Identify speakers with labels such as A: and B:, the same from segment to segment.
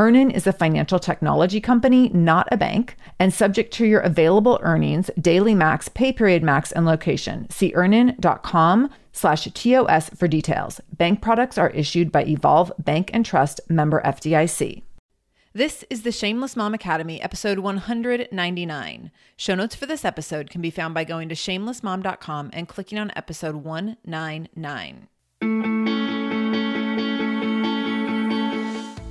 A: EarnIn is a financial technology company, not a bank, and subject to your available earnings, daily max, pay period max, and location. See earnin.com slash TOS for details. Bank products are issued by Evolve Bank and Trust member FDIC. This is the Shameless Mom Academy, episode 199. Show notes for this episode can be found by going to shamelessmom.com and clicking on episode 199.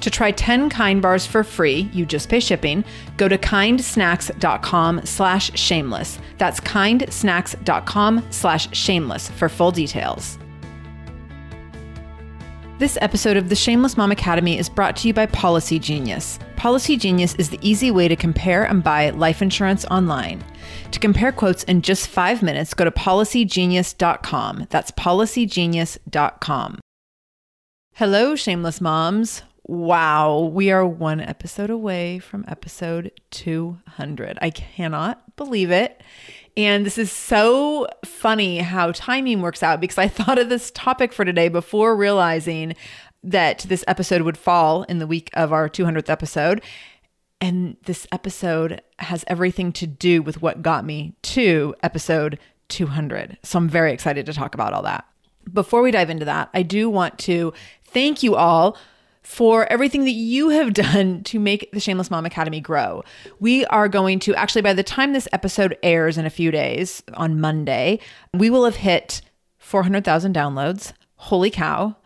A: To try 10 Kind bars for free, you just pay shipping, go to kindsnacks.com slash shameless. That's kindsnacks.com slash shameless for full details. This episode of the Shameless Mom Academy is brought to you by Policy Genius. Policy Genius is the easy way to compare and buy life insurance online. To compare quotes in just five minutes, go to policygenius.com. That's policygenius.com. Hello, Shameless Moms. Wow, we are one episode away from episode 200. I cannot believe it. And this is so funny how timing works out because I thought of this topic for today before realizing that this episode would fall in the week of our 200th episode. And this episode has everything to do with what got me to episode 200. So I'm very excited to talk about all that. Before we dive into that, I do want to thank you all for everything that you have done to make the Shameless Mom Academy grow. We are going to actually, by the time this episode airs in a few days on Monday, we will have hit 400,000 downloads. Holy cow.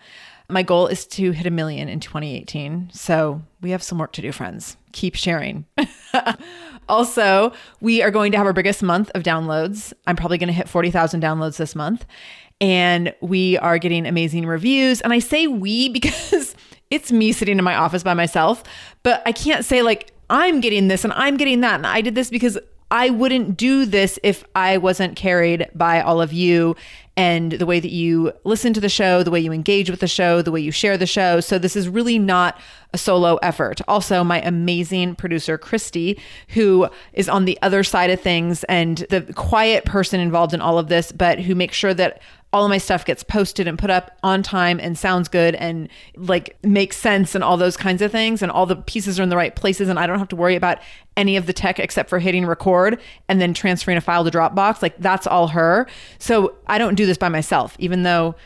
A: My goal is to hit a million in 2018. So we have some work to do, friends. Keep sharing. also, we are going to have our biggest month of downloads. I'm probably going to hit 40,000 downloads this month. And we are getting amazing reviews. And I say we because it's me sitting in my office by myself, but I can't say like I'm getting this and I'm getting that and I did this because I wouldn't do this if I wasn't carried by all of you and the way that you listen to the show, the way you engage with the show, the way you share the show. So this is really not a solo effort. Also, my amazing producer, Christy, who is on the other side of things and the quiet person involved in all of this, but who makes sure that all of my stuff gets posted and put up on time and sounds good and like makes sense and all those kinds of things and all the pieces are in the right places and I don't have to worry about any of the tech except for hitting record and then transferring a file to Dropbox like that's all her. So I don't do this by myself even though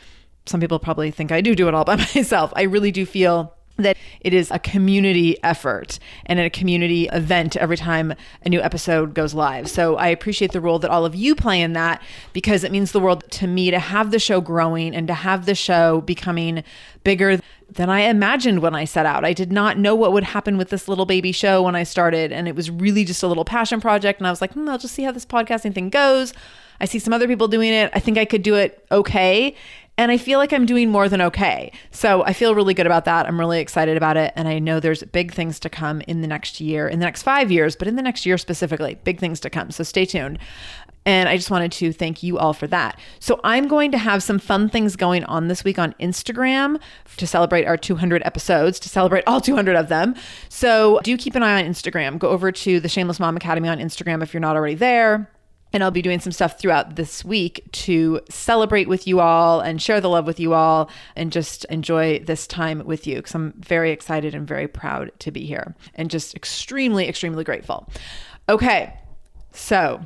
A: some people probably think I do do it all by myself. I really do feel that it is a community effort and a community event every time a new episode goes live. So I appreciate the role that all of you play in that because it means the world to me to have the show growing and to have the show becoming bigger than I imagined when I set out. I did not know what would happen with this little baby show when I started and it was really just a little passion project and I was like, hmm, I'll just see how this podcasting thing goes. I see some other people doing it. I think I could do it okay. And I feel like I'm doing more than okay. So I feel really good about that. I'm really excited about it. And I know there's big things to come in the next year, in the next five years, but in the next year specifically, big things to come. So stay tuned. And I just wanted to thank you all for that. So I'm going to have some fun things going on this week on Instagram to celebrate our 200 episodes, to celebrate all 200 of them. So do keep an eye on Instagram. Go over to the Shameless Mom Academy on Instagram if you're not already there. And I'll be doing some stuff throughout this week to celebrate with you all and share the love with you all and just enjoy this time with you because I'm very excited and very proud to be here and just extremely, extremely grateful. Okay, so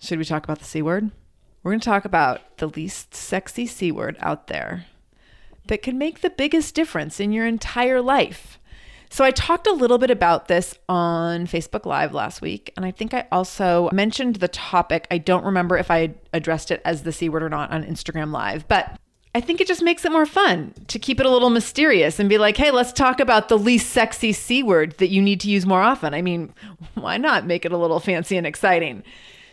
A: should we talk about the C word? We're going to talk about the least sexy C word out there that can make the biggest difference in your entire life. So I talked a little bit about this on Facebook Live last week, and I think I also mentioned the topic. I don't remember if I addressed it as the C word or not on Instagram Live, but I think it just makes it more fun to keep it a little mysterious and be like, hey, let's talk about the least sexy C word that you need to use more often. I mean, why not make it a little fancy and exciting?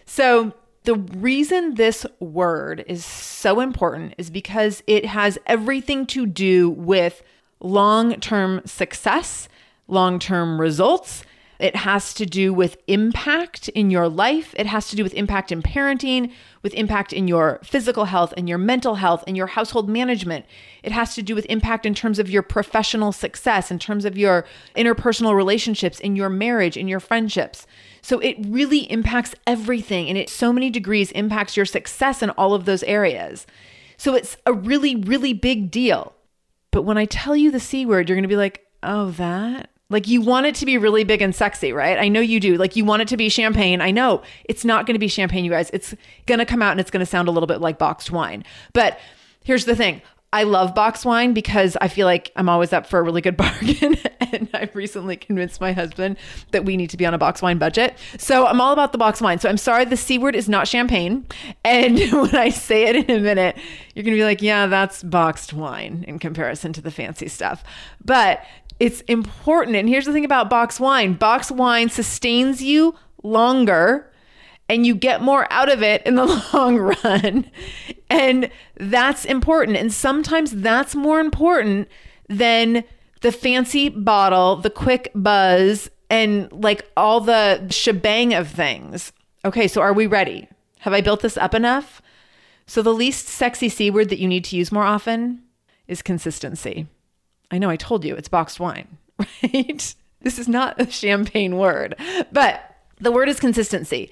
A: So, the reason this word is so important is because it has everything to do with long term success long term results. It has to do with impact in your life. It has to do with impact in parenting, with impact in your physical health and your mental health and your household management. It has to do with impact in terms of your professional success, in terms of your interpersonal relationships, in your marriage, in your friendships. So it really impacts everything and it so many degrees impacts your success in all of those areas. So it's a really, really big deal. But when I tell you the C word, you're going to be like, oh, that? Like you want it to be really big and sexy, right? I know you do. Like you want it to be champagne. I know it's not going to be champagne, you guys. It's going to come out and it's going to sound a little bit like boxed wine. But here's the thing. I love box wine because I feel like I'm always up for a really good bargain. and I've recently convinced my husband that we need to be on a box wine budget. So I'm all about the box wine. So I'm sorry, the C word is not champagne. And when I say it in a minute, you're going to be like, yeah, that's boxed wine in comparison to the fancy stuff. But it's important. And here's the thing about box wine box wine sustains you longer and you get more out of it in the long run. And that's important. And sometimes that's more important than the fancy bottle, the quick buzz, and like all the shebang of things. Okay, so are we ready? Have I built this up enough? So, the least sexy C word that you need to use more often is consistency. I know I told you it's boxed wine, right? This is not a champagne word, but the word is consistency.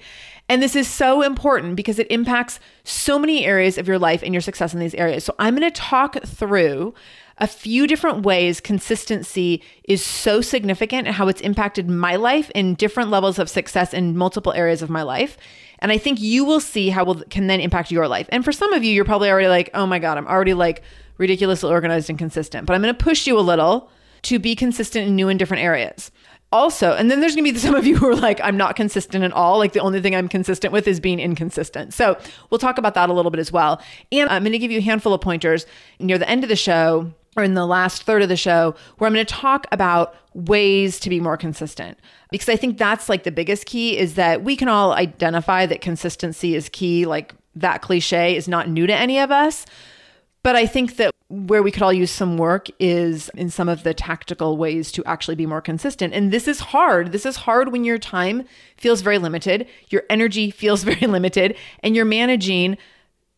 A: And this is so important because it impacts so many areas of your life and your success in these areas. So I'm going to talk through a few different ways consistency is so significant and how it's impacted my life in different levels of success in multiple areas of my life. And I think you will see how it can then impact your life. And for some of you, you're probably already like, oh my God, I'm already like ridiculously organized and consistent. But I'm going to push you a little to be consistent in new and different areas. Also, and then there's going to be some of you who are like, I'm not consistent at all. Like the only thing I'm consistent with is being inconsistent. So we'll talk about that a little bit as well. And I'm going to give you a handful of pointers near the end of the show or in the last third of the show where I'm going to talk about ways to be more consistent because I think that's like the biggest key is that we can all identify that consistency is key. Like that cliche is not new to any of us. But I think that where we could all use some work is in some of the tactical ways to actually be more consistent. And this is hard. This is hard when your time feels very limited, your energy feels very limited, and you're managing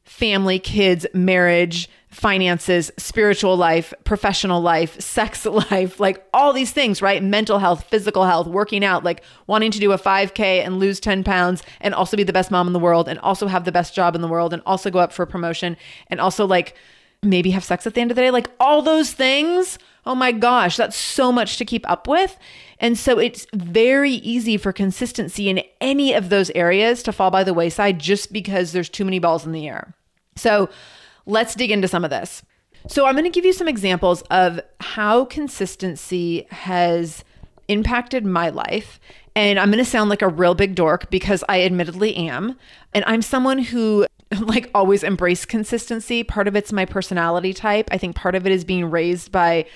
A: family, kids, marriage, finances, spiritual life, professional life, sex life, like all these things, right? Mental health, physical health, working out, like wanting to do a 5K and lose 10 pounds and also be the best mom in the world and also have the best job in the world and also go up for a promotion and also like maybe have sex at the end of the day. Like all those things. Oh my gosh, that's so much to keep up with. And so it's very easy for consistency in any of those areas to fall by the wayside just because there's too many balls in the air. So let's dig into some of this. So I'm going to give you some examples of how consistency has impacted my life. And I'm going to sound like a real big dork because I admittedly am. And I'm someone who like always embrace consistency. Part of it's my personality type. I think part of it is being raised by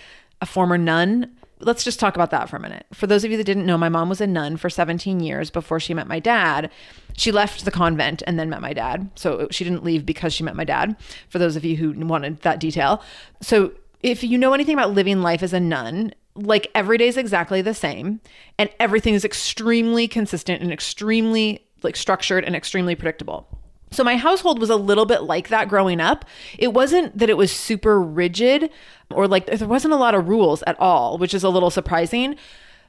A: a former nun. Let's just talk about that for a minute. For those of you that didn't know, my mom was a nun for 17 years before she met my dad. She left the convent and then met my dad. So she didn't leave because she met my dad, for those of you who wanted that detail. So if you know anything about living life as a nun, like every day is exactly the same and everything is extremely consistent and extremely like structured and extremely predictable. So my household was a little bit like that growing up. It wasn't that it was super rigid or like there wasn't a lot of rules at all, which is a little surprising.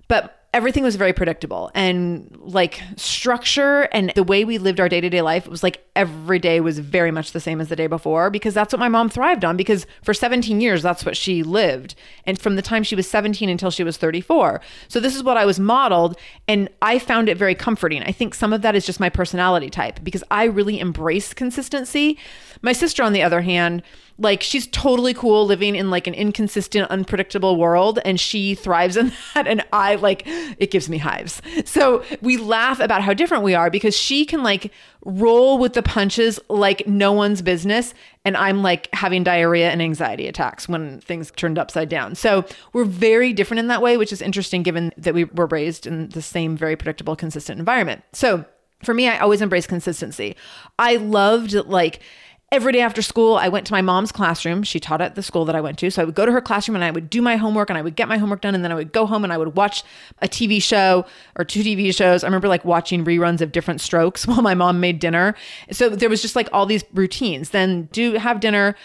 A: But everything was very predictable. And like structure and the way we lived our day-to-day life it was like every day was very much the same as the day before because that's what my mom thrived on because for 17 years that's what she lived. And from the time she was 17 until she was 34 so this is what i was modeled and i found it very comforting. I think some of that is just my personality type because i really embrace consistency. My sister on the other hand like she's totally cool living in like an inconsistent, unpredictable world and she thrives in that. And I like it gives me hives. So we laugh about how different we are because she can like roll with the punches like no one's business. And I'm like having diarrhea and anxiety attacks when things turned upside down. So we're very different in that way, which is interesting given that we were raised in the same very predictable, consistent environment. So for me, I always embrace consistency. I loved like every day after school, I went to my mom's classroom. She taught at the school that I went to. So I would go to her classroom and I would do my homework and I would get my homework done. And then I would go home and I would watch a TV show or two TV shows. I remember like watching reruns of Diff'rent Strokes while my mom made dinner. So there was just like all these routines. Then do have dinner.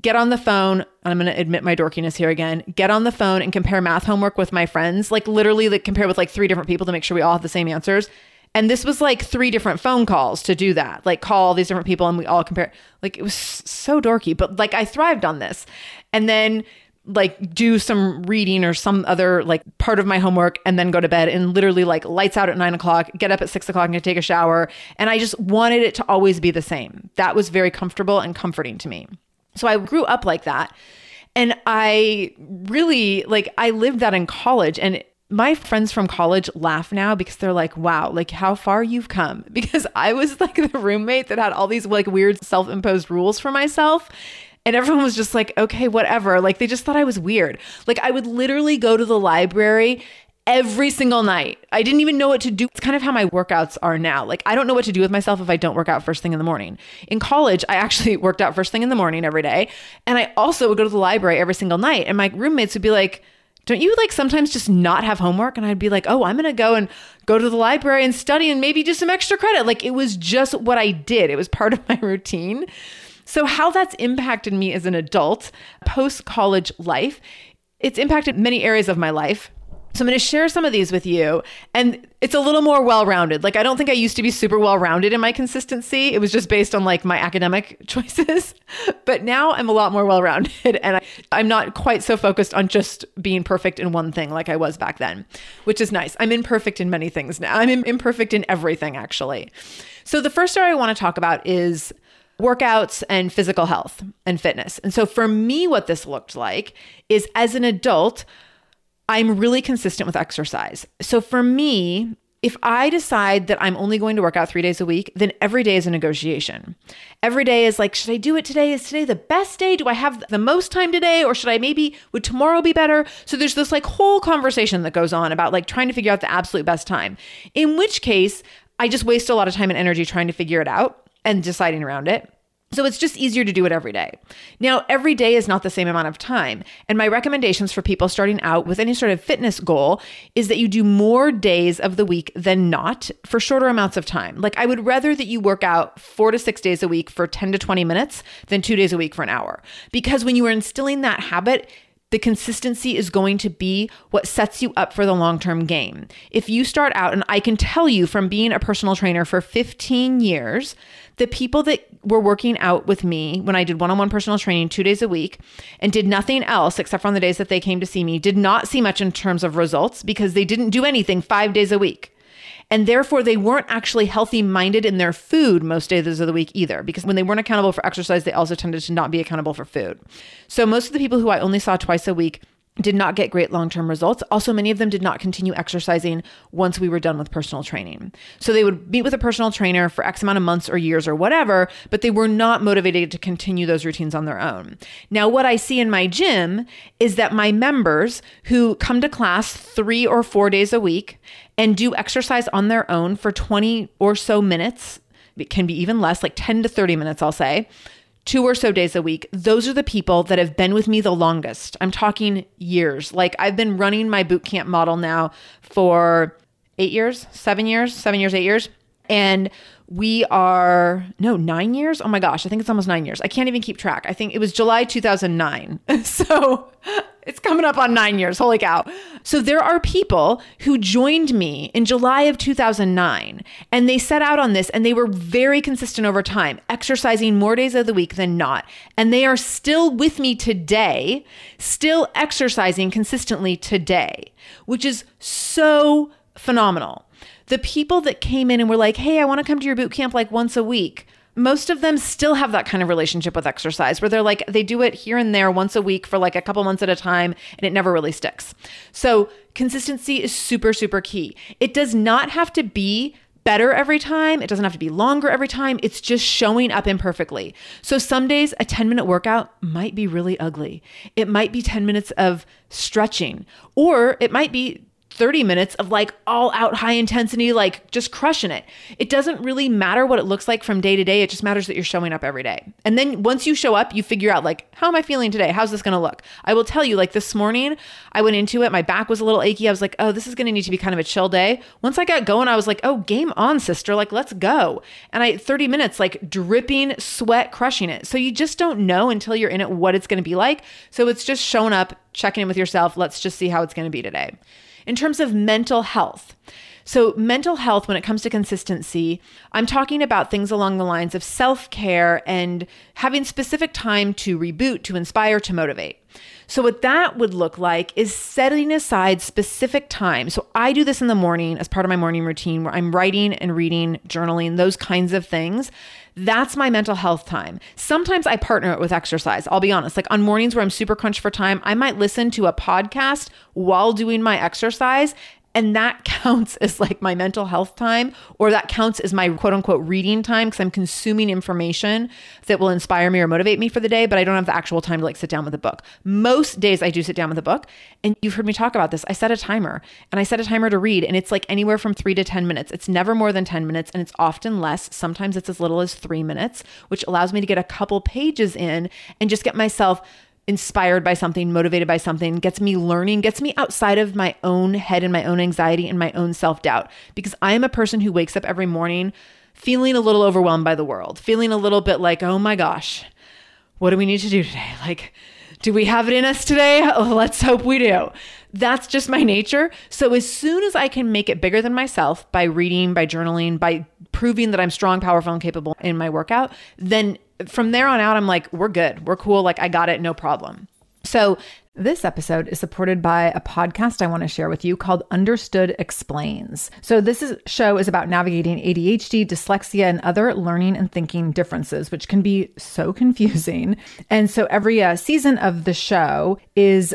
A: Get on the phone. I'm going to admit my dorkiness here again. Get on the phone and compare math homework with my friends. Like literally, like compare with like three different people to make sure we all have the same answers and this was like three different phone calls to do that, like call all these different people and we all compare. Like it was so dorky, but like I thrived on this. And then like do some reading or some other like part of my homework and then go to bed and literally like lights out at nine o'clock, get up at six o'clock and take a shower. And I just wanted it to always be the same. That was very comfortable and comforting to me. So I grew up like that. And I really like I lived that in college and my friends from college laugh now because they're like, wow, like how far you've come. Because I was like the roommate that had all these like weird self imposed rules for myself. And everyone was just like, okay, whatever. Like they just thought I was weird. Like I would literally go to the library every single night. I didn't even know what to do. It's kind of how my workouts are now. Like I don't know what to do with myself if I don't work out first thing in the morning. In college, I actually worked out first thing in the morning every day. And I also would go to the library every single night. And my roommates would be like, don't you like sometimes just not have homework? And I'd be like, oh, I'm going to go and go to the library and study and maybe do some extra credit. Like it was just what I did, it was part of my routine. So, how that's impacted me as an adult, post college life, it's impacted many areas of my life. So I'm going to share some of these with you. And it's a little more well rounded. Like, I don't think I used to be super well rounded in my consistency. It was just based on like my academic choices. but now I'm a lot more well rounded. And I, I'm not quite so focused on just being perfect in one thing like I was back then, which is nice. I'm imperfect in many things now. I'm imperfect in everything, actually. So the first story I want to talk about is workouts and physical health and fitness. And so for me, what this looked like is as an adult, I'm really consistent with exercise. So for me, if I decide that I'm only going to work out three days a week, then every day is a negotiation. Every day is like, should I do it today? Is today the best day? Do I have the most time today? Or should I maybe, would tomorrow be better? So there's this like whole conversation that goes on about like trying to figure out the absolute best time. In which case, I just waste a lot of time and energy trying to figure it out and deciding around it. So it's just easier to do it every day. Now, every day is not the same amount of time. And my recommendations for people starting out with any sort of fitness goal is that you do more days of the week than not for shorter amounts of time. Like I would rather that you work out four to six days a week for 10 to 20 minutes than two days a week for an hour. Because when you are instilling that habit, the consistency is going to be what sets you up for the long term game. If you start out, and I can tell you from being a personal trainer for 15 years, the people that were working out with me when I did one on one personal training two days a week and did nothing else except for on the days that they came to see me did not see much in terms of results because they didn't do anything five days a week. And therefore, they weren't actually healthy minded in their food most days of the week either, because when they weren't accountable for exercise, they also tended to not be accountable for food. So most of the people who I only saw twice a week did not get great long term results. Also, many of them did not continue exercising once we were done with personal training. So they would meet with a personal trainer for X amount of months or years or whatever, but they were not motivated to continue those routines on their own. Now, what I see in my gym is that my members who come to class three or four days a week and do exercise on their own for 20 or so minutes, it can be even less, like 10 to 30 minutes, I'll say two or so days a week, those are the people that have been with me the longest. I'm talking years. Like I've been running my boot camp model now for eight years, seven years, seven years, eight years. And we are, no, nine years? Oh my gosh, I think it's almost nine years. I can't even keep track. I think it was July 2009. so it's coming up on nine years. Holy cow. So there are people who joined me in July of 2009 and they set out on this and they were very consistent over time, exercising more days of the week than not. And they are still with me today, still exercising consistently today, which is so phenomenal. The people that came in and were like, hey, I want to come to your boot camp like once a week most of them still have that kind of relationship with exercise where they're like they do it here and there once a week for like a couple months at a time and it never really sticks. So, consistency is super super key. It does not have to be better every time. It doesn't have to be longer every time. It's just showing up imperfectly. So some days a 10 minute workout might be really ugly. It might be 10 minutes of stretching, or it might be 30 minutes of like all out high intensity, like just crushing it. It doesn't really matter what it looks like from day to day. It just matters that you're showing up every day. And then once you show up, you figure out like, how am I feeling today? How's this going to look? I will tell you, like this morning, I went into it. My back was a little achy. I was like, oh, this is going to need to be kind of a chill day. Once I got going, I was like, oh, game on, sister. Like, let's go. And I, 30 minutes, like dripping sweat, crushing it. So you just don't know until you're in it what it's going to be like. So it's just showing up, checking in with yourself. Let's just see how it's going to be today in terms of mental health. So, mental health, when it comes to consistency, I'm talking about things along the lines of self care and having specific time to reboot, to inspire, to motivate. So, what that would look like is setting aside specific time. So, I do this in the morning as part of my morning routine where I'm writing and reading, journaling, those kinds of things. That's my mental health time. Sometimes I partner it with exercise. I'll be honest. Like on mornings where I'm super crunched for time, I might listen to a podcast while doing my exercise and that counts as like my mental health time, or that counts as my quote unquote reading time because I'm consuming information that will inspire me or motivate me for the day, but I don't have the actual time to like sit down with a book. Most days I do sit down with a book. And you've heard me talk about this. I set a timer and I set a timer to read, and it's like anywhere from three to 10 minutes. It's never more than 10 minutes, and it's often less. Sometimes it's as little as three minutes, which allows me to get a couple pages in and just get myself inspired by something, motivated by something, gets me learning, gets me outside of my own head and my own anxiety and my own self doubt. Because I am a person who wakes up every morning feeling a little overwhelmed by the world, feeling a little bit like, oh my gosh, what do we need to do today? Like, do we have it in us today? Oh, let's hope we do. That's just my nature. So as soon as I can make it bigger than myself by reading, by journaling, by proving that I'm strong, powerful, and capable in my workout, then from there on out, I'm like, we're good. We're cool. Like, I got it. No problem. So, this episode is supported by a podcast I want to share with you called Understood Explains. So, this is, show is about navigating ADHD, dyslexia, and other learning and thinking differences, which can be so confusing. And so, every uh, season of the show is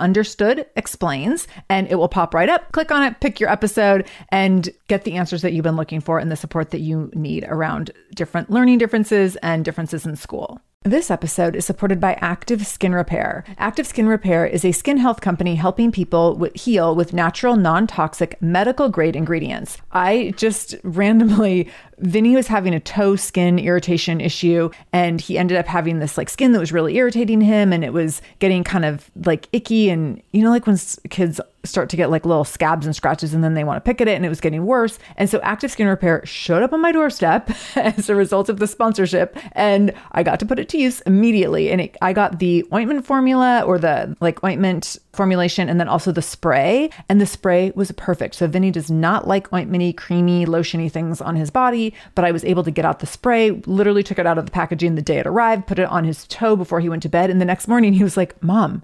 B: Understood Explains, and it will pop right up. Click on it, pick your episode, and get the answers that you've been looking for and the support that you need around different learning differences and differences in school. This episode is supported by Active Skin Repair. Active Skin Repair is a skin health company helping people heal with natural, non toxic, medical grade ingredients. I just randomly, Vinny was having a toe skin irritation issue, and he ended up having this like skin that was really irritating him, and it was getting kind of like icky. And you know, like when kids start to get like little scabs and scratches and then they want to pick at it and it was getting worse. And so Active Skin Repair showed up on my doorstep as a result of the sponsorship and I got to put it to use immediately. And it, I got the ointment formula or the like ointment formulation and then also the spray. And the spray was perfect. So Vinny does not like ointmenty, creamy, lotiony things on his body, but I was able to get out the spray, literally took it out of the packaging the day it arrived, put it on his toe before he went to bed. And the next morning he was like, Mom,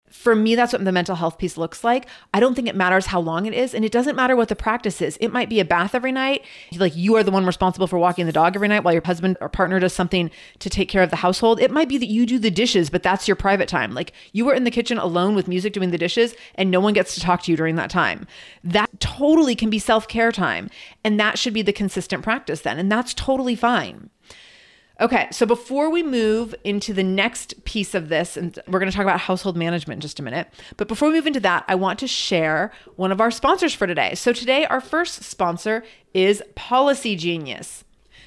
A: for me, that's what the mental health piece looks like. I don't think it matters how long it is, and it doesn't matter what the practice is. It might be a bath every night. Like you are the one responsible for walking the dog every night while your husband or partner does something to take care of the household. It might be that you do the dishes, but that's your private time. Like you are in the kitchen alone with music doing the dishes, and no one gets to talk to you during that time. That totally can be self care time. And that should be the consistent practice then. And that's totally fine. Okay, so before we move into the next piece of this, and we're going to talk about household management in just a minute, but before we move into that, I want to share one of our sponsors for today. So today, our first sponsor is Policy Genius.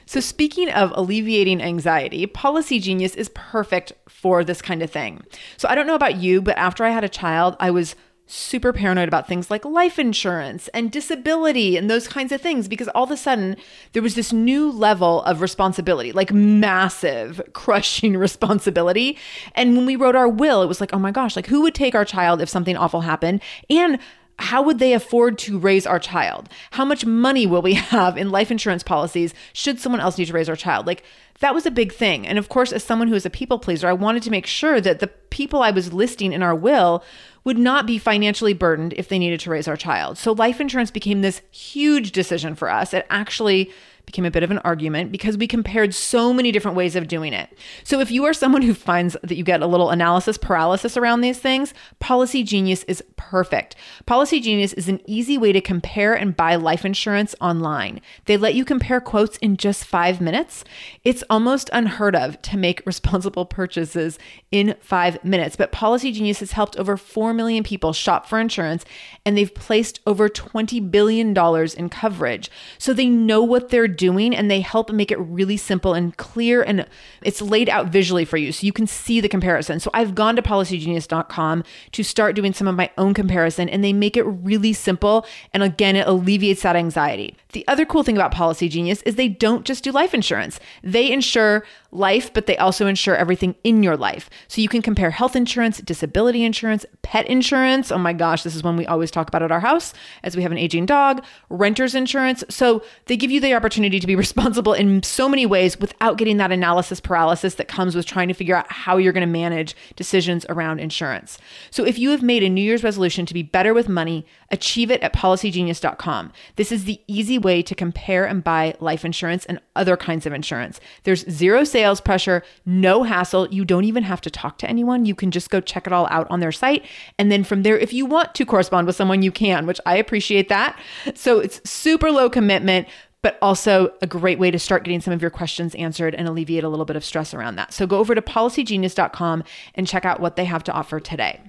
A: So, speaking of alleviating anxiety, Policy Genius is perfect for this kind of thing. So, I don't know about you, but after I had a child, I was super paranoid about things like life insurance and disability and those kinds of things because all of a sudden there was this new level of responsibility, like massive, crushing responsibility. And when we wrote our will, it was like, oh my gosh, like who would take our child if something awful happened? And how would they afford to raise our child? How much money will we have in life insurance policies should someone else need to raise our child? Like that was a big thing. And of course, as someone who is a people pleaser, I wanted to make sure that the people I was listing in our will would not be financially burdened if they needed to raise our child. So life insurance became this huge decision for us. It actually became a bit of an argument because we compared so many different ways of doing it. So if you are someone who finds that you get a little analysis paralysis around these things, Policy Genius is perfect. Policy Genius is an easy way to compare and buy life insurance online. They let you compare quotes in just 5 minutes. It's almost unheard of to make responsible purchases in 5 minutes, but Policy Genius has helped over 4 million people shop for insurance and they've placed over 20 billion dollars in coverage. So they know what they're doing and they help make it really simple and clear and it's laid out visually for you so you can see the comparison. So I've gone to policygenius.com to start doing some of my own comparison and they make it really simple and again it alleviates that anxiety. The other cool thing about Policy Genius is they don't just do life insurance. They insure life, but they also insure everything in your life. So you can compare health insurance, disability insurance, pet insurance. Oh my gosh, this is one we always talk about at our house as we have an aging dog, renter's insurance. So they give you the opportunity to be responsible in so many ways without getting that analysis paralysis that comes with trying to figure out how you're going to manage decisions around insurance. So if you have made a New Year's resolution to be better with money, achieve it at policygenius.com. This is the easy way to compare and buy life insurance and other kinds of insurance. There's zero sales pressure, no hassle. You don't even have to talk to anyone. You can just go check it all out on their site. And then from there, if you want to correspond with someone, you can, which I appreciate that. So it's super low commitment but also a great way to start getting some of your questions answered and alleviate a little bit of stress around that. So go over to policygenius.com and check out what they have to offer today.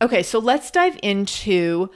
A: Okay, so let's dive into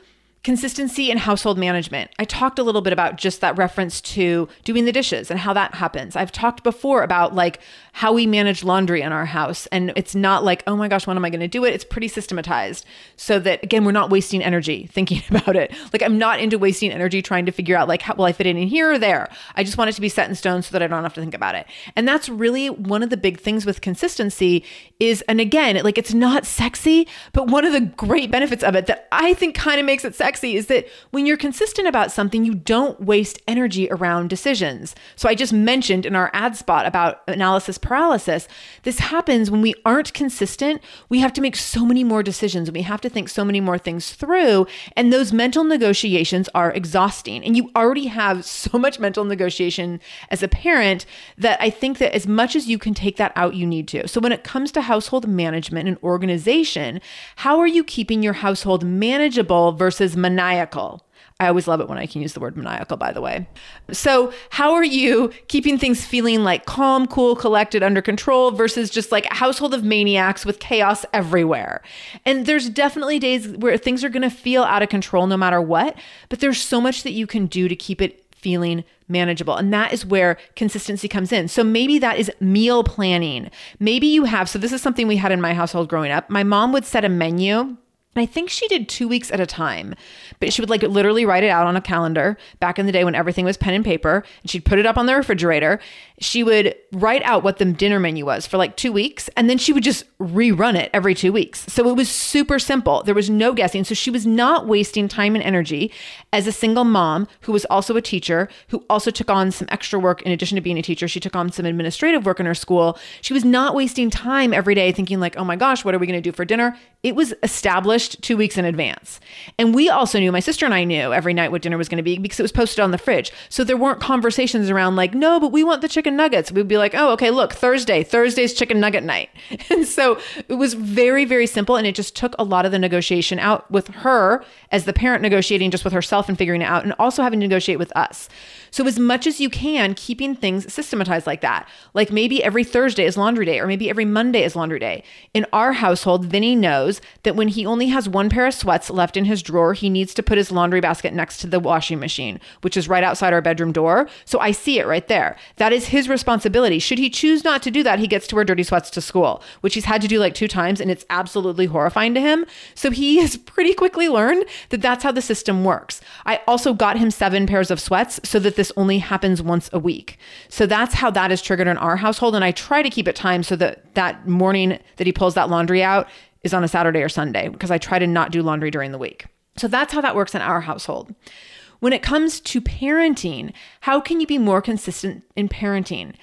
A: consistency in household management. I talked a little bit about just that reference to doing the dishes and how that happens. I've talked before about like how we manage laundry in our house. And it's not like, oh my gosh, when am I going to do it? It's pretty systematized so that, again, we're not wasting energy thinking about it. Like, I'm not into wasting energy trying to figure out, like, how will I fit it in here or there? I just want it to be set in stone so that I don't have to think about it. And that's really one of the big things with consistency is, and again, like, it's not sexy, but one of the great benefits of it that I think kind of makes it sexy is that when you're consistent about something, you don't waste energy around decisions. So I just mentioned in our ad spot about analysis paralysis. This happens when we aren't consistent. We have to make so many more decisions and we have to think so many more things through. And those mental negotiations are exhausting. And you already have so much mental negotiation as a parent that I think that as much as you can take that out, you need to. So when it comes to household management and organization, how are you keeping your household manageable versus maniacal? I always love it when I can use the word maniacal, by the way. So, how are you keeping things feeling like calm, cool, collected, under control versus just like a household of maniacs with chaos everywhere? And there's definitely days where things are going to feel out of control no matter what, but there's so much that you can do to keep it feeling manageable. And that is where consistency comes in. So maybe that is meal planning. Maybe you have, so this is something we had in my household growing up. My mom would set a menu and I think she did two weeks at a time, but she would like literally write it out on a calendar back in the day when everything was pen and paper. And she'd put it up on the refrigerator. She would write out what the dinner menu was for like two weeks. And then she would just rerun it every two weeks. So it was super simple. There was no guessing. So she was not wasting time and energy as a single mom who was also a teacher, who also took on some extra work in addition to being a teacher. She took on some administrative work in her school. She was not wasting time every day thinking, like, oh my gosh, what are we going to do for dinner? It was established two weeks in advance. And we also knew, my sister and I knew every night what dinner was going to be because it was posted on the fridge. So there weren't conversations around like, no, but we want the chicken nuggets. We'd be like, oh, okay, look, Thursday, Thursday's chicken nugget night. And so it was very, very simple. And it just took a lot of the negotiation out with her as the parent negotiating just with herself and figuring it out, and also having to negotiate with us. So, as much as you can, keeping things systematized like that. Like maybe every Thursday is laundry day, or maybe every Monday is laundry day. In our household, Vinny knows that when he only has one pair of sweats left in his drawer, he needs to put his laundry basket next to the washing machine, which is right outside our bedroom door. So, I see it right there. That is his responsibility. Should he choose not to do that, he gets to wear dirty sweats to school, which he's had to do like two times, and it's absolutely horrifying to him. So, he has pretty quickly learned that that's how the system works. I also got him seven pairs of sweats so that this only happens once a week. So that's how that is triggered in our household. And I try to keep it timed so that that morning that he pulls that laundry out is on a Saturday or Sunday because I try to not do laundry during the week. So that's how that works in our household. When it comes to parenting, how can you be more consistent in parenting?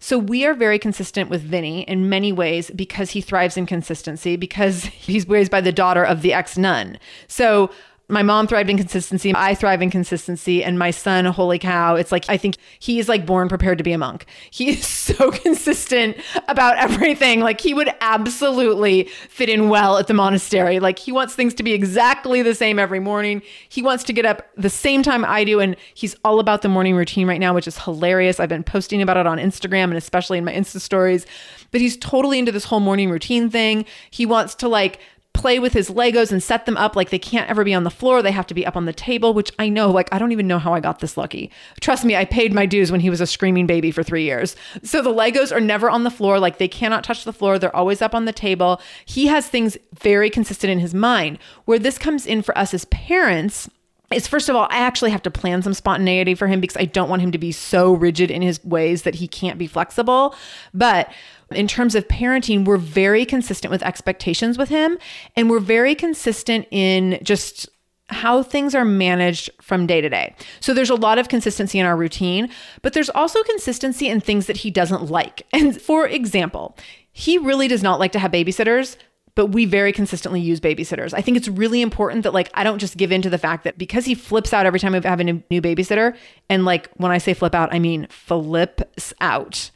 A: So we are very consistent with Vinny in many ways because he thrives in consistency because he's raised by the daughter of the ex nun. So my mom thrived in consistency. I thrive in consistency. And my son, holy cow, it's like, I think he is like born prepared to be a monk. He is so consistent about everything. Like, he would absolutely fit in well at the monastery. Like, he wants things to be exactly the same every morning. He wants to get up the same time I do. And he's all about the morning routine right now, which is hilarious. I've been posting about it on Instagram and especially in my Insta stories. But he's totally into this whole morning routine thing. He wants to like, play with his Legos and set them up like they can't ever be on the floor. They have to be up on the table, which I know, like, I don't even know how I got this lucky. Trust me, I paid my dues when he was a screaming baby for three years. So the Legos are never on the floor. Like, they cannot touch the floor. They're always up on the table. He has things very consistent in his mind. Where this comes in for us as parents, is first of all, I actually have to plan some spontaneity for him because I don't want him to be so rigid in his ways that he can't be flexible. But in terms of parenting, we're very consistent with expectations with him, and we're very consistent in just how things are managed from day to day. So there's a lot of consistency in our routine, but there's also consistency in things that he doesn't like. And for example, he really does not like to have babysitters but we very consistently use babysitters. I think it's really important that like I don't just give in to the fact that because he flips out every time we have a new babysitter, and like when I say flip out, I mean flips out.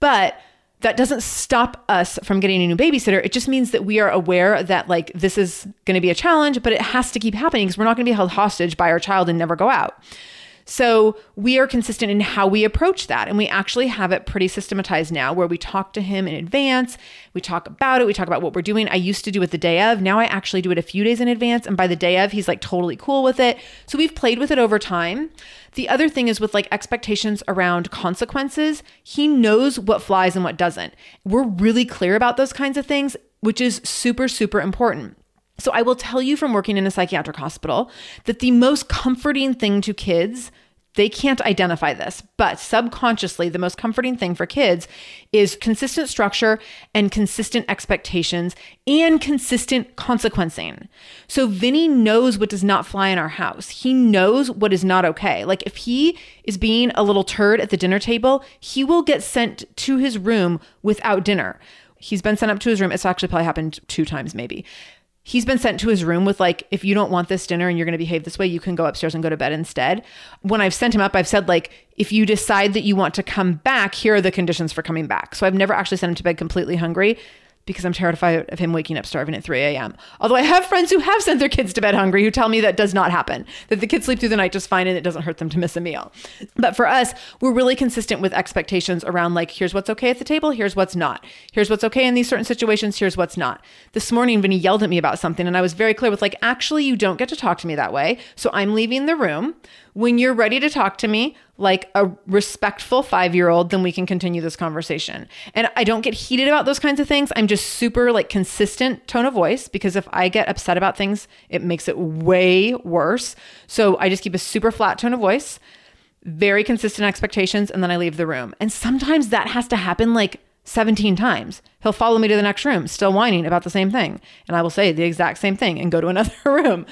A: But that doesn't stop us from getting a new babysitter. It just means that we are aware that like this is going to be a challenge, but it has to keep happening because we're not going to be held hostage by our child and never go out. So we are consistent in how we approach that. And we actually have it pretty systematized now where we talk to him in advance. We talk about it. We talk about what we're doing. I used to do it the day of. Now I actually do it a few days in advance. And by the day of, he's like totally cool with it. So we've played with it over time. The other thing is with like expectations around consequences, he knows what flies and what doesn't. We're really clear about those kinds of things, which is super, super important. So I will tell you from working in a psychiatric hospital that the most comforting thing to kids they can't identify this, but subconsciously, the most comforting thing for kids is consistent structure and consistent expectations and consistent consequencing. So, Vinny knows what does not fly in our house. He knows what is not okay. Like, if he is being a little turd at the dinner table, he will get sent to his room without dinner. He's been sent up to his room. It's actually probably happened two times, maybe he's been sent to his room with like if you don't want this dinner and you're going to behave this way you can go upstairs and go to bed instead. When i've sent him up i've said like if you decide that you want to come back here are the conditions for coming back. So i've never actually sent him to bed completely hungry because I'm terrified of him waking up starving at 3 a.m. Although I have friends who have sent their kids to bed hungry who tell me that does not happen, that the kids sleep through the night just fine and it doesn't hurt them to miss a meal. But for us, we're really consistent with expectations around like, here's what's okay at the table, here's what's not. Here's what's okay in these certain situations, here's what's not. This morning, Vinny yelled at me about something and I was very clear with like, actually, you don't get to talk to me that way. So I'm leaving the room. When you're ready to talk to me like a respectful five year old, then we can continue this conversation. And I don't get heated about those kinds of things. I'm just super like consistent tone of voice because if I get upset about things, it makes it way worse. So I just keep a super flat tone of voice, very consistent expectations, and then I leave the room. And sometimes that has to happen like 17 times. He'll follow me to the next room, still whining about the same thing. And I will say the exact same thing and go to another room.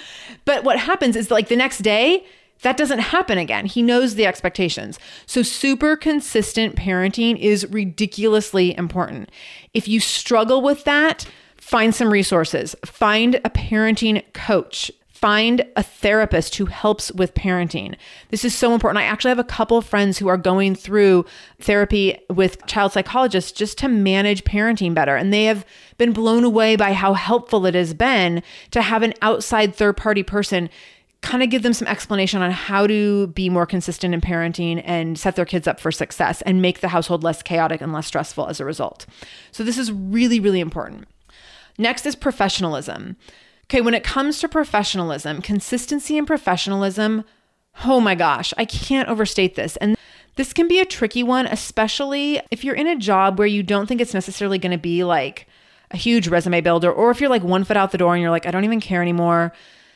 A: But what happens is like the next day, that doesn't happen again. He knows the expectations. So, super consistent parenting is ridiculously important. If you struggle with that, find some resources, find a parenting coach. Find a therapist who helps with parenting. This is so important. I actually have a couple of friends who are going through therapy with child psychologists just to manage parenting better. And they have been blown away by how helpful it has been to have an outside third party person kind of give them some explanation on how to be more consistent in parenting and set their kids up for success and make the household less chaotic and less stressful as a result. So, this is really, really important. Next is professionalism. Okay, when it comes to professionalism, consistency and professionalism, oh my gosh, I can't overstate this. And this can be a tricky one, especially if you're in a job where you don't think it's necessarily going to be like a huge resume builder, or if you're like one foot out the door and you're like, I don't even care anymore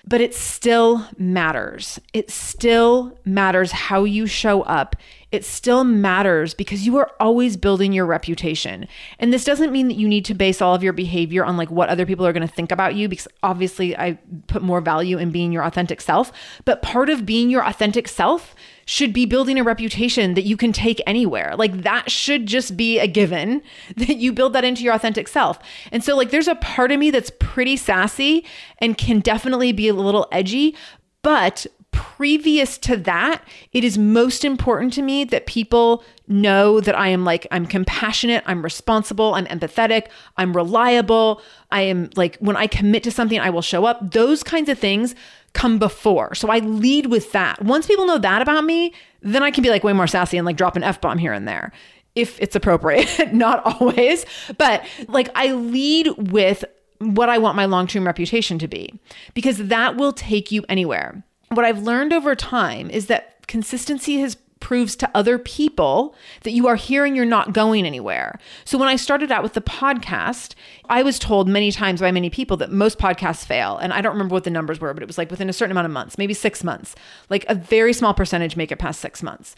A: but it still matters. It still matters how you show up. It still matters because you are always building your reputation. And this doesn't mean that you need to base all of your behavior on like what other people are going to think about you because obviously I put more value in being your authentic self, but part of being your authentic self should be building a reputation that you can take anywhere. Like that should just be a given that you build that into your authentic self. And so, like, there's a part of me that's pretty sassy and can definitely be a little edgy, but previous to that, it is most important to me that people know that I am like, I'm compassionate, I'm responsible, I'm empathetic, I'm reliable. I am like, when I commit to something, I will show up. Those kinds of things come before. So I lead with that. Once people know that about me, then I can be like way more sassy and like drop an F bomb here and there if it's appropriate, not always. But like I lead with what I want my long term reputation to be because that will take you anywhere. What I've learned over time is that consistency has proves to other people that you are here and you're not going anywhere. So when I started out with the podcast, I was told many times by many people that most podcasts fail. And I don't remember what the numbers were, but it was like within a certain amount of months, maybe six months, like a very small percentage make it past six months.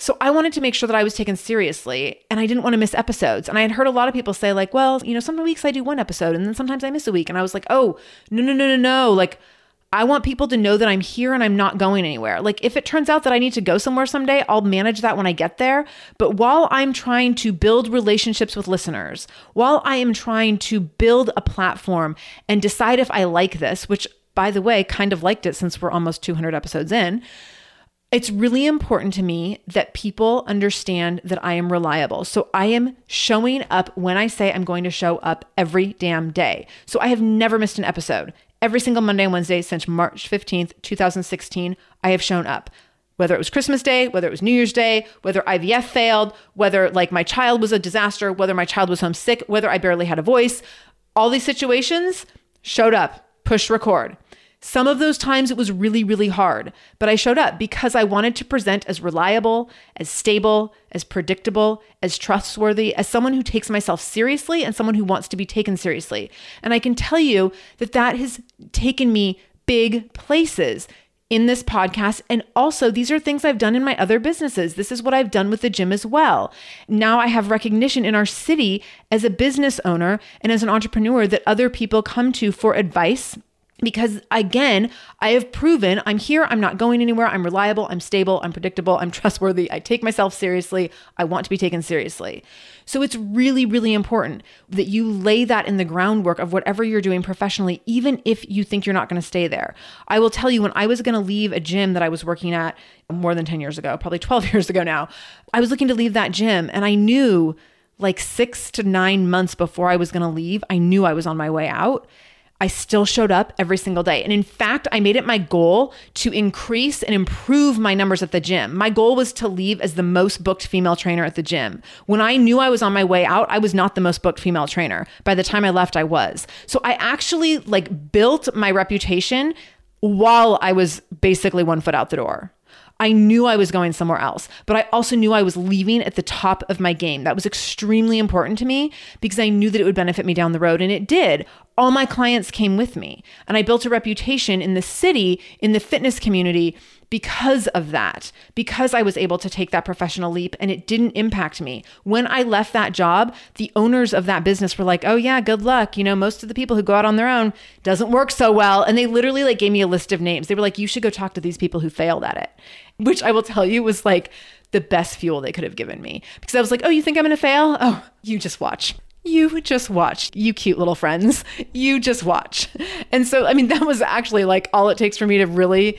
A: So I wanted to make sure that I was taken seriously and I didn't want to miss episodes. And I had heard a lot of people say, like, well, you know, some weeks I do one episode and then sometimes I miss a week. And I was like, oh, no, no, no, no, no. Like, I want people to know that I'm here and I'm not going anywhere. Like, if it turns out that I need to go somewhere someday, I'll manage that when I get there. But while I'm trying to build relationships with listeners, while I am trying to build a platform and decide if I like this, which by the way, kind of liked it since we're almost 200 episodes in. It's really important to me that people understand that I am reliable. So I am showing up when I say I'm going to show up every damn day. So I have never missed an episode. Every single Monday and Wednesday since March 15th, 2016, I have shown up. whether it was Christmas Day, whether it was New Year's Day, whether IVF failed, whether like my child was a disaster, whether my child was homesick, whether I barely had a voice. All these situations showed up, pushed record. Some of those times it was really, really hard, but I showed up because I wanted to present as reliable, as stable, as predictable, as trustworthy, as someone who takes myself seriously and someone who wants to be taken seriously. And I can tell you that that has taken me big places in this podcast. And also, these are things I've done in my other businesses. This is what I've done with the gym as well. Now I have recognition in our city as a business owner and as an entrepreneur that other people come to for advice because again, I have proven I'm here, I'm not going anywhere, I'm reliable, I'm stable, I'm predictable, I'm trustworthy, I take myself seriously, I want to be taken seriously. So it's really, really important that you lay that in the groundwork of whatever you're doing professionally, even if you think you're not going to stay there. I will tell you, when I was going to leave a gym that I was working at more than 10 years ago, probably 12 years ago now, I was looking to leave that gym and I knew like six to nine months before I was going to leave, I knew I was on my way out. I still showed up every single day. And in fact, I made it my goal to increase and improve my numbers at the gym. My goal was to leave as the most booked female trainer at the gym. When I knew I was on my way out, I was not the most booked female trainer. By the time I left, I was. So I actually like built my reputation while I was basically one foot out the door. I knew I was going somewhere else, but I also knew I was leaving at the top of my game. That was extremely important to me because I knew that it would benefit me down the road, and it did. All my clients came with me, and I built a reputation in the city, in the fitness community because of that, because I was able to take that professional leap and it didn't impact me. When I left that job, the owners of that business were like, "Oh yeah, good luck. You know, most of the people who go out on their own doesn't work so well." And they literally like gave me a list of names. They were like, "You should go talk to these people who failed at it." Which I will tell you was like the best fuel they could have given me because I was like, "Oh, you think I'm going to fail? Oh, you just watch." You just watch, you cute little friends. You just watch. And so, I mean, that was actually like all it takes for me to really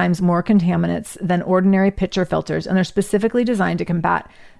B: times more contaminants than ordinary pitcher filters, and they're specifically designed to combat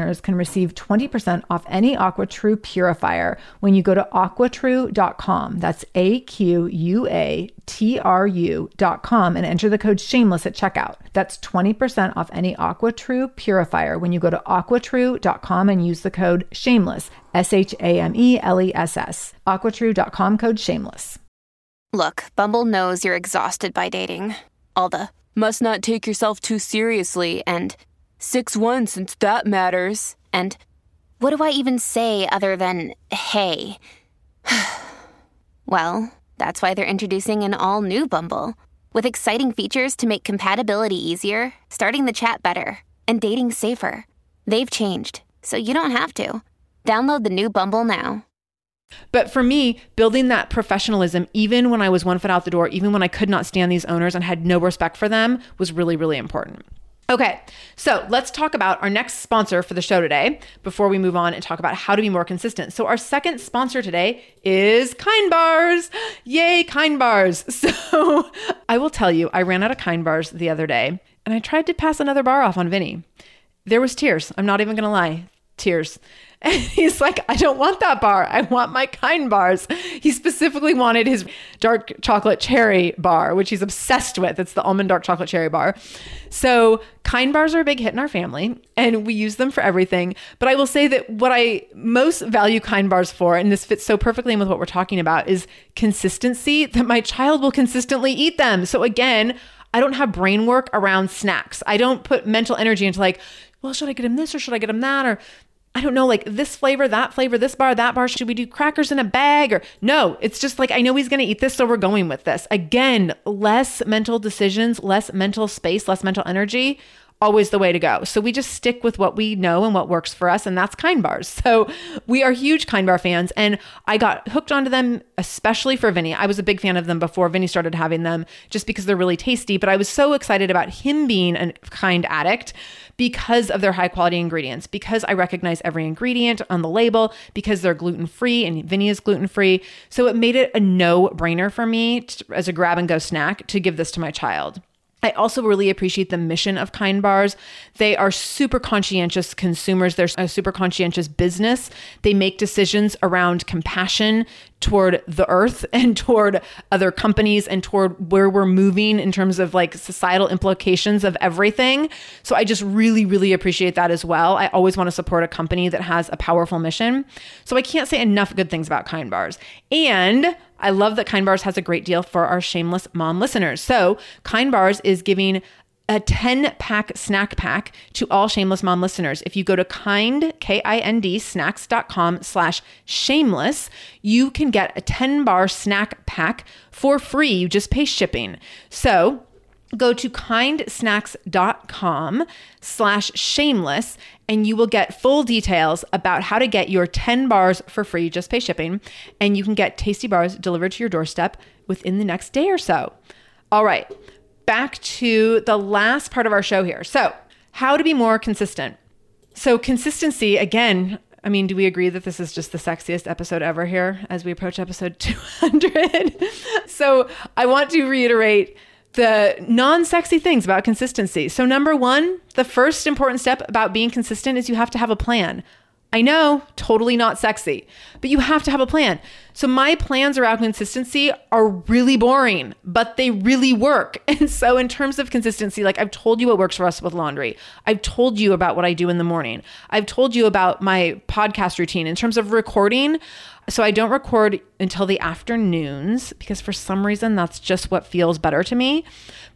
B: listeners can receive 20% off any AquaTrue purifier when you go to aquatrue.com. That's A Q U A T R U.com and enter the code shameless at checkout. That's 20% off any AquaTrue purifier when you go to aquatrue.com and use the code shameless, S H A M E L E S S. Aquatrue.com code shameless.
C: Look, Bumble knows you're exhausted by dating. All the must not take yourself too seriously and 6 1 since that matters. And what do I even say other than hey? well, that's why they're introducing an all new Bumble with exciting features to make compatibility easier, starting the chat better, and dating safer. They've changed, so you don't have to. Download the new Bumble now.
A: But for me, building that professionalism, even when I was one foot out the door, even when I could not stand these owners and had no respect for them, was really, really important. Okay, so let's talk about our next sponsor for the show today before we move on and talk about how to be more consistent. So, our second sponsor today is Kind Bars. Yay, Kind Bars. So, I will tell you, I ran out of Kind Bars the other day and I tried to pass another bar off on Vinny. There was tears. I'm not even going to lie. Tears. And he's like, I don't want that bar. I want my kind bars. He specifically wanted his dark chocolate cherry bar, which he's obsessed with. It's the almond dark chocolate cherry bar. So, kind bars are a big hit in our family, and we use them for everything. But I will say that what I most value kind bars for, and this fits so perfectly in with what we're talking about, is consistency that my child will consistently eat them. So, again, I don't have brain work around snacks. I don't put mental energy into like, well, should I get him this or should I get him that? Or I don't know, like this flavor, that flavor, this bar, that bar. Should we do crackers in a bag? Or no, it's just like, I know he's going to eat this, so we're going with this. Again, less mental decisions, less mental space, less mental energy always the way to go. So we just stick with what we know and what works for us, and that's Kind Bars. So we are huge Kind Bar fans, and I got hooked onto them, especially for Vinny. I was a big fan of them before Vinny started having them, just because they're really tasty. But I was so excited about him being a Kind addict because of their high quality ingredients, because I recognize every ingredient on the label, because they're gluten free and Vinny is gluten free. So it made it a no brainer for me to, as a grab and go snack to give this to my child. I also really appreciate the mission of Kind Bars. They are super conscientious consumers. They're a super conscientious business. They make decisions around compassion toward the earth and toward other companies and toward where we're moving in terms of like societal implications of everything. So I just really, really appreciate that as well. I always want to support a company that has a powerful mission. So I can't say enough good things about Kind Bars. And I love that Kind Bars has a great deal for our shameless mom listeners. So, Kind Bars is giving a 10 pack snack pack to all shameless mom listeners. If you go to kind, K-I-N-D, snacks.com slash shameless, you can get a 10 bar snack pack for free. You just pay shipping. So go to kindsnacks.com slash shameless and you will get full details about how to get your 10 bars for free just pay shipping and you can get tasty bars delivered to your doorstep within the next day or so. All right back to the last part of our show here. So how to be more consistent. So consistency again I mean, do we agree that this is just the sexiest episode ever here as we approach episode 200? so, I want to reiterate the non sexy things about consistency. So, number one, the first important step about being consistent is you have to have a plan. I know, totally not sexy, but you have to have a plan. So, my plans around consistency are really boring, but they really work. And so, in terms of consistency, like I've told you what works for us with laundry, I've told you about what I do in the morning, I've told you about my podcast routine. In terms of recording, so I don't record until the afternoons because for some reason that's just what feels better to me.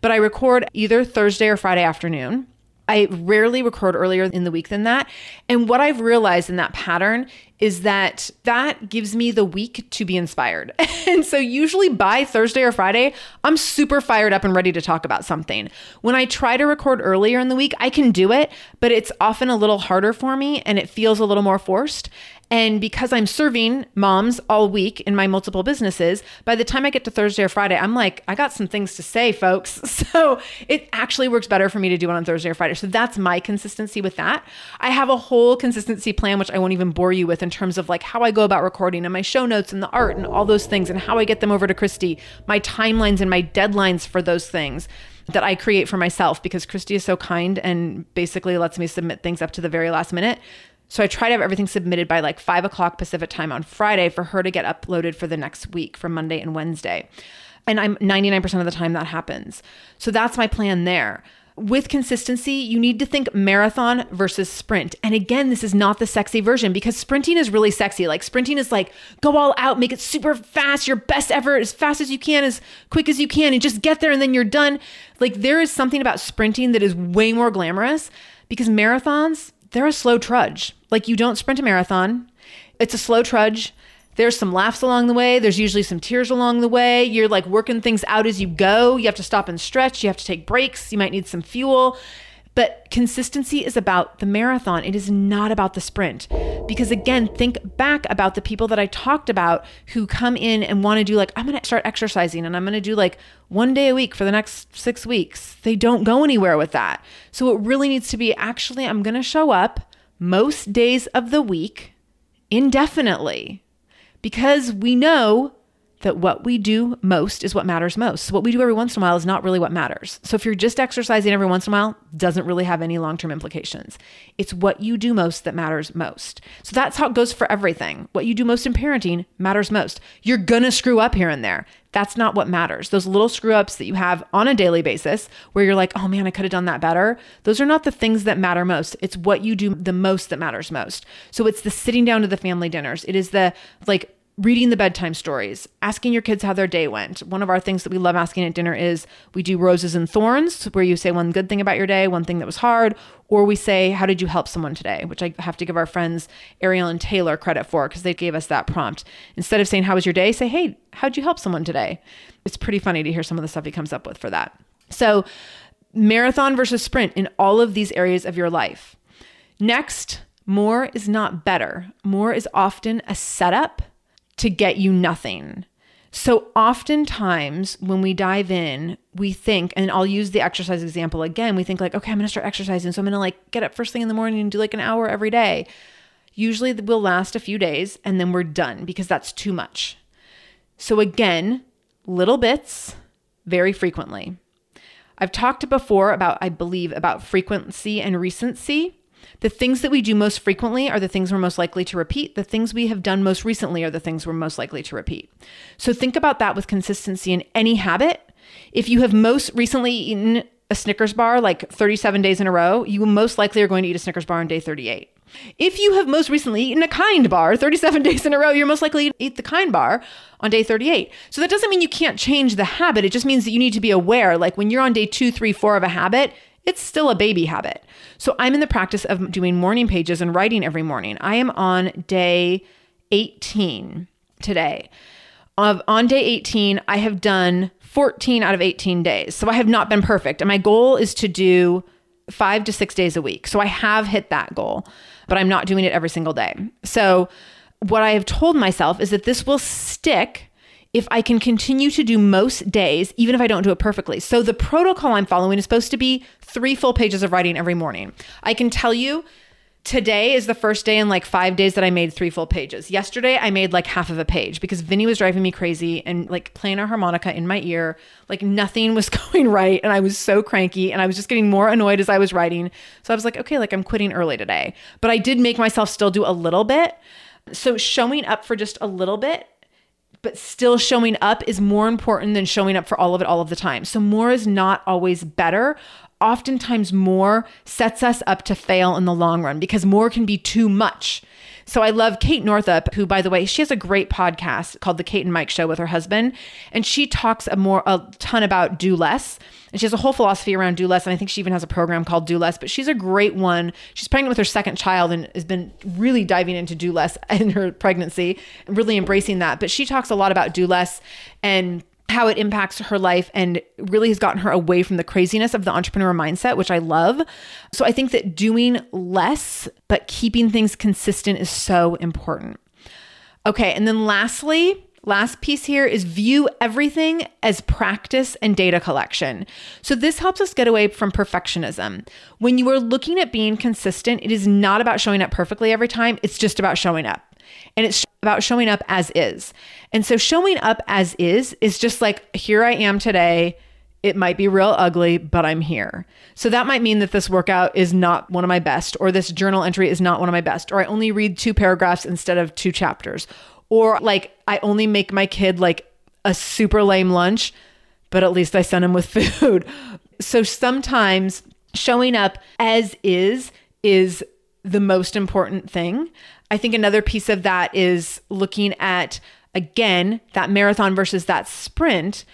A: But I record either Thursday or Friday afternoon. I rarely record earlier in the week than that. And what I've realized in that pattern is that that gives me the week to be inspired. and so usually by Thursday or Friday, I'm super fired up and ready to talk about something. When I try to record earlier in the week, I can do it, but it's often a little harder for me and it feels a little more forced. And because I'm serving moms all week in my multiple businesses, by the time I get to Thursday or Friday, I'm like, I got some things to say, folks. So it actually works better for me to do it on Thursday or Friday. So that's my consistency with that. I have a whole consistency plan, which I won't even bore you with in terms of like how I go about recording and my show notes and the art and all those things and how I get them over to Christy, my timelines and my deadlines for those things that I create for myself because Christy is so kind and basically lets me submit things up to the very last minute. So I try to have everything submitted by like five o'clock Pacific time on Friday for her to get uploaded for the next week for Monday and Wednesday. And I'm 99% of the time that happens. So that's my plan there. With consistency, you need to think marathon versus sprint. And again, this is not the sexy version because sprinting is really sexy. Like sprinting is like go all out, make it super fast, your best effort, as fast as you can, as quick as you can, and just get there and then you're done. Like there is something about sprinting that is way more glamorous because marathons, they're a slow trudge. Like you don't sprint a marathon, it's a slow trudge. There's some laughs along the way. There's usually some tears along the way. You're like working things out as you go. You have to stop and stretch. You have to take breaks. You might need some fuel. But consistency is about the marathon. It is not about the sprint. Because again, think back about the people that I talked about who come in and want to do like, I'm going to start exercising and I'm going to do like one day a week for the next six weeks. They don't go anywhere with that. So it really needs to be actually, I'm going to show up most days of the week indefinitely because we know that what we do most is what matters most. So what we do every once in a while is not really what matters. So if you're just exercising every once in a while, doesn't really have any long-term implications. It's what you do most that matters most. So that's how it goes for everything. What you do most in parenting matters most. You're to screw up here and there. That's not what matters. Those little screw ups that you have on a daily basis where you're like, "Oh man, I could have done that better." Those are not the things that matter most. It's what you do the most that matters most. So it's the sitting down to the family dinners. It is the like reading the bedtime stories, asking your kids how their day went. One of our things that we love asking at dinner is we do roses and thorns, where you say one good thing about your day, one thing that was hard, or we say, How did you help someone today? Which I have to give our friends Ariel and Taylor credit for because they gave us that prompt. Instead of saying, How was your day? say, Hey, how'd you help someone today? It's pretty funny to hear some of the stuff he comes up with for that. So, marathon versus sprint in all of these areas of your life. Next, more is not better. More is often a setup to get you nothing. So, oftentimes when we dive in, we think, and I'll use the exercise example again, we think, like, okay, I'm gonna start exercising. So, I'm gonna like get up first thing in the morning and do like an hour every day. Usually, we'll last a few days and then we're done because that's too much. So, again, little bits very frequently. I've talked before about, I believe, about frequency and recency. The things that we do most frequently are the things we're most likely to repeat. The things we have done most recently are the things we're most likely to repeat. So think about that with consistency in any habit. If you have most recently eaten a Snickers bar like 37 days in a row, you most likely are going to eat a Snickers bar on day 38. If you have most recently eaten a kind bar 37 days in a row, you're most likely to eat the kind bar on day 38. So that doesn't mean you can't change the habit. It just means that you need to be aware. Like when you're on day two, three, four of a habit, it's still a baby habit. So I'm in the practice of doing morning pages and writing every morning. I am on day 18 today. Of on day 18, I have done 14 out of 18 days. So I have not been perfect. And my goal is to do 5 to 6 days a week. So I have hit that goal, but I'm not doing it every single day. So what I have told myself is that this will stick if I can continue to do most days, even if I don't do it perfectly. So the protocol I'm following is supposed to be three full pages of writing every morning. I can tell you today is the first day in like five days that I made three full pages. Yesterday, I made like half of a page because Vinny was driving me crazy and like playing a harmonica in my ear. Like nothing was going right. And I was so cranky and I was just getting more annoyed as I was writing. So I was like, okay, like I'm quitting early today. But I did make myself still do a little bit. So showing up for just a little bit but still showing up is more important than showing up for all of it all of the time. So more is not always better. Oftentimes, more sets us up to fail in the long run because more can be too much. So I love Kate Northrup, who, by the way, she has a great podcast called The Kate and Mike Show with her husband, and she talks a more a ton about do less. And she has a whole philosophy around do less. And I think she even has a program called Do Less, but she's a great one. She's pregnant with her second child and has been really diving into do less in her pregnancy really embracing that. But she talks a lot about do less and how it impacts her life and really has gotten her away from the craziness of the entrepreneur mindset, which I love. So I think that doing less, but keeping things consistent is so important. Okay. And then lastly, Last piece here is view everything as practice and data collection. So, this helps us get away from perfectionism. When you are looking at being consistent, it is not about showing up perfectly every time, it's just about showing up. And it's about showing up as is. And so, showing up as is is just like, here I am today. It might be real ugly, but I'm here. So that might mean that this workout is not one of my best, or this journal entry is not one of my best, or I only read two paragraphs instead of two chapters, or like I only make my kid like a super lame lunch, but at least I send him with food. So sometimes showing up as is is the most important thing. I think another piece of that is looking at again that marathon versus that sprint.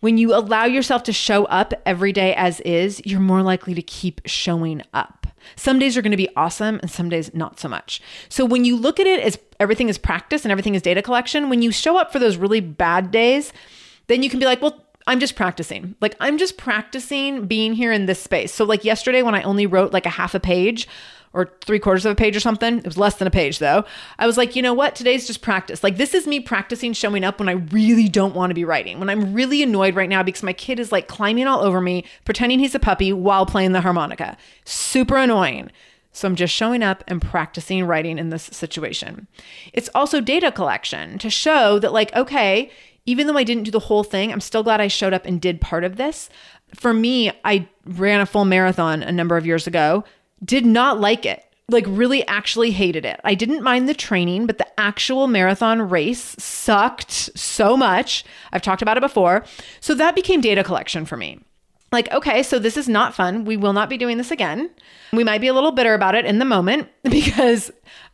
A: When you allow yourself to show up every day as is, you're more likely to keep showing up. Some days are going to be awesome and some days not so much. So when you look at it as everything is practice and everything is data collection, when you show up for those really bad days, then you can be like, well, I'm just practicing. Like I'm just practicing being here in this space. So like yesterday when I only wrote like a half a page or three quarters of a page or something, it was less than a page though. I was like, you know what? Today's just practice. Like this is me practicing showing up when I really don't want to be writing. When I'm really annoyed right now because my kid is like climbing all over me, pretending he's a puppy while playing the harmonica. Super annoying. So I'm just showing up and practicing writing in this situation. It's also data collection to show that, like, okay, even though I didn't do the whole thing, I'm still glad I showed up and did part of this. For me, I ran a full marathon a number of years ago, did not like it. Like, really actually hated it. I didn't mind the training, but the actual marathon race sucked so much. I've talked about it before. So that became data collection for me like, okay, so this is not fun. We will not be doing this again. We might be a little bitter about it in the moment because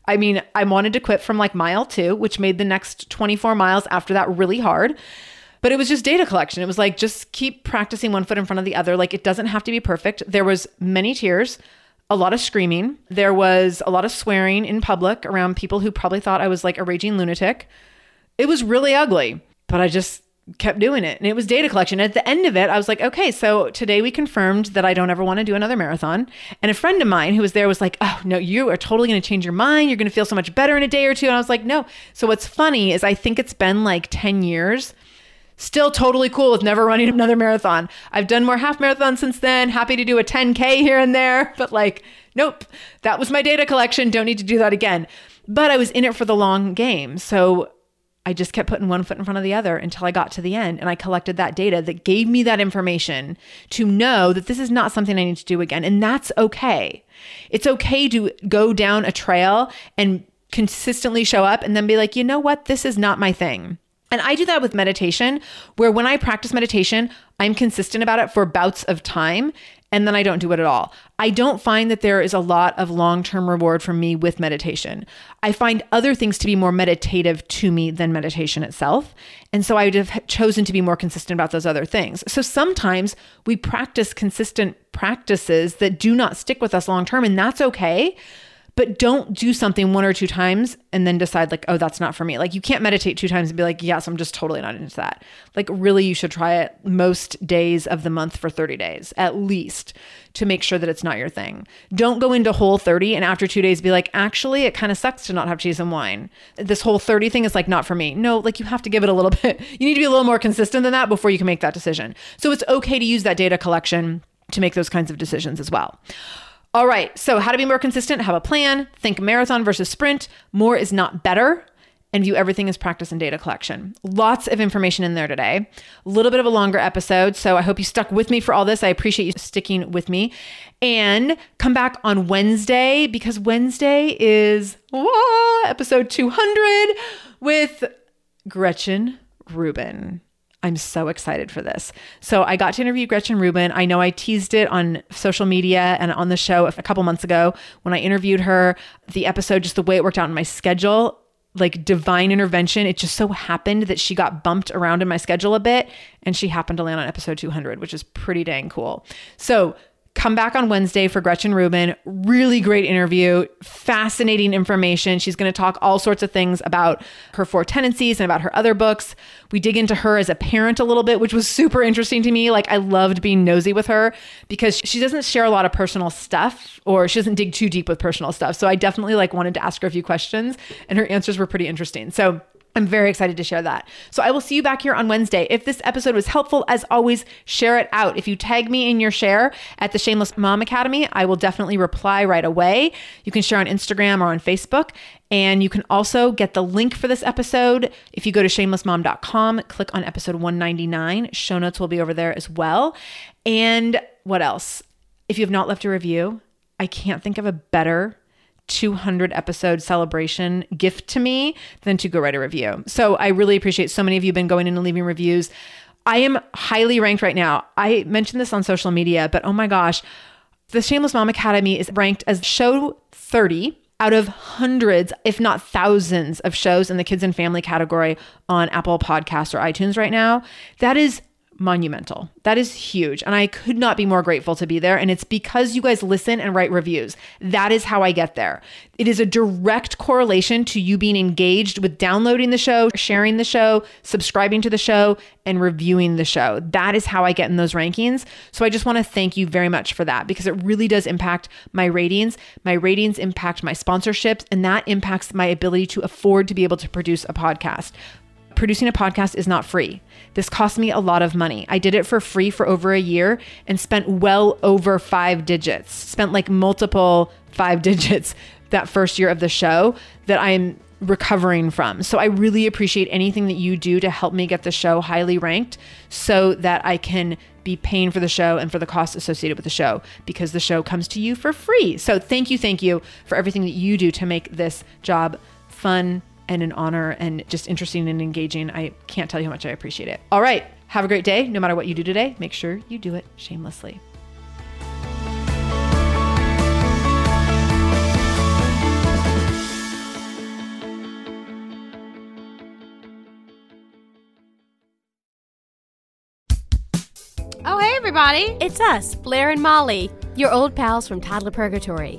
A: I mean, I wanted to quit from like mile two, which made the next 24 miles after that really hard. But it was just data collection. It was like, just keep practicing one foot in front of the other. Like, it doesn't have to be perfect. There was many tears, a lot of screaming. There was a lot of swearing in public around people who probably thought I was like a raging lunatic. It was really ugly, but I just kept doing it and it was data collection. At the end of it, I was like, okay, so today we confirmed that I don't ever want to do another marathon. And a friend of mine who was there was like, oh, no, you are totally going to change your mind. You're going to feel so much better in a day or two. And I was like, no. So what's funny is I think it's been like 10 years. Still totally cool with never running another marathon. I've done more half marathons since then. Happy to do a 10K here and there. But like, nope, that was my data collection. Don't need to do that again. But I was in it for the long game. So I just kept putting one foot in front of the other until I got to the end and I collected that data that gave me that information to know that this is not something I need to do again. And that's okay. It's okay to go down a trail and consistently show up and then be like, you know what? This is not my thing. And I do that with meditation, where when I practice meditation, I'm consistent about it for bouts of time and then I don't do it at all. I don't find that there is a lot of long term reward for me with meditation. I find other things to be more meditative to me than meditation itself. And so I would have chosen to be more consistent about those other things. So sometimes we practice consistent practices that do not stick with us long term, and that's okay but don't do something one or two times and then decide like oh that's not for me. Like you can't meditate two times and be like yes i'm just totally not into that. Like really you should try it most days of the month for 30 days at least to make sure that it's not your thing. Don't go into whole 30 and after two days be like actually it kind of sucks to not have cheese and wine. This whole 30 thing is like not for me. No like you have to give it a little bit. You need to be a little more consistent than that before you can make that decision. So it's okay to use that data collection to make those kinds of decisions as well all right. So, how to be more consistent? Have a plan. Think marathon versus sprint. More is not better. And view everything as practice and data collection. Lots of information in there today. A little bit of a longer episode. So, I hope you stuck with me for all this. I appreciate you sticking with me. And come back on Wednesday because Wednesday is whoa, episode 200 with Gretchen Rubin. I'm so excited for this. So I got to interview Gretchen Rubin. I know I teased it on social media and on the show a couple months ago when I interviewed her. The episode, just the way it worked out in my schedule, like divine intervention. It just so happened that she got bumped around in my schedule a bit and she happened to land on episode 200, which is pretty dang cool. So Come back on Wednesday for Gretchen Rubin. Really great interview, fascinating information. She's going to talk all sorts of things about her four tendencies and about her other books. We dig into her as a parent a little bit, which was super interesting to me. Like, I loved being nosy with her because she doesn't share a lot of personal stuff or she doesn't dig too deep with personal stuff. So I definitely like wanted to ask her a few questions and her answers were pretty interesting. So I'm very excited to share that. So I will see you back here on Wednesday. If this episode was helpful, as always, share it out. If you tag me in your share at the Shameless Mom Academy, I will definitely reply right away. You can share on Instagram or on Facebook. And you can also get the link for this episode if you go to shamelessmom.com, click on episode 199. Show notes will be over there as well. And what else? If you have not left a review, I can't think of a better 200 episode celebration gift to me than to go write a review. So I really appreciate so many of you been going in and leaving reviews. I am highly ranked right now. I mentioned this on social media, but oh my gosh, the Shameless Mom Academy is ranked as show 30 out of hundreds, if not thousands, of shows in the kids and family category on Apple Podcasts or iTunes right now. That is monumental. That is huge. And I could not be more grateful to be there. And it's because you guys listen and write reviews. That is how I get there. It is a direct correlation to you being engaged with downloading the show, sharing the show, subscribing to the show, and reviewing the show. That is how I get in those rankings. So I just want to thank you very much for that because it really does impact my ratings. My ratings impact my sponsorships, and that impacts my ability to afford to be able to produce a podcast producing a podcast is not free. This cost me a lot of money. I did it for free for over a year and spent well over five digits, spent like multiple five digits that first year of the show that I'm recovering from. So I really appreciate anything that you do to help me get the show highly ranked so that I can be paying for the show and for the costs associated with the show because the show comes to you for free. So thank you, thank you for everything that you do to make this job fun and an honor and just interesting and engaging. I can't tell you how much I appreciate it. All right. Have a great day. No matter what you do today, make sure you do it shamelessly.
D: Oh, hey, everybody. It's us, Blair and Molly, your old pals from Toddler Purgatory.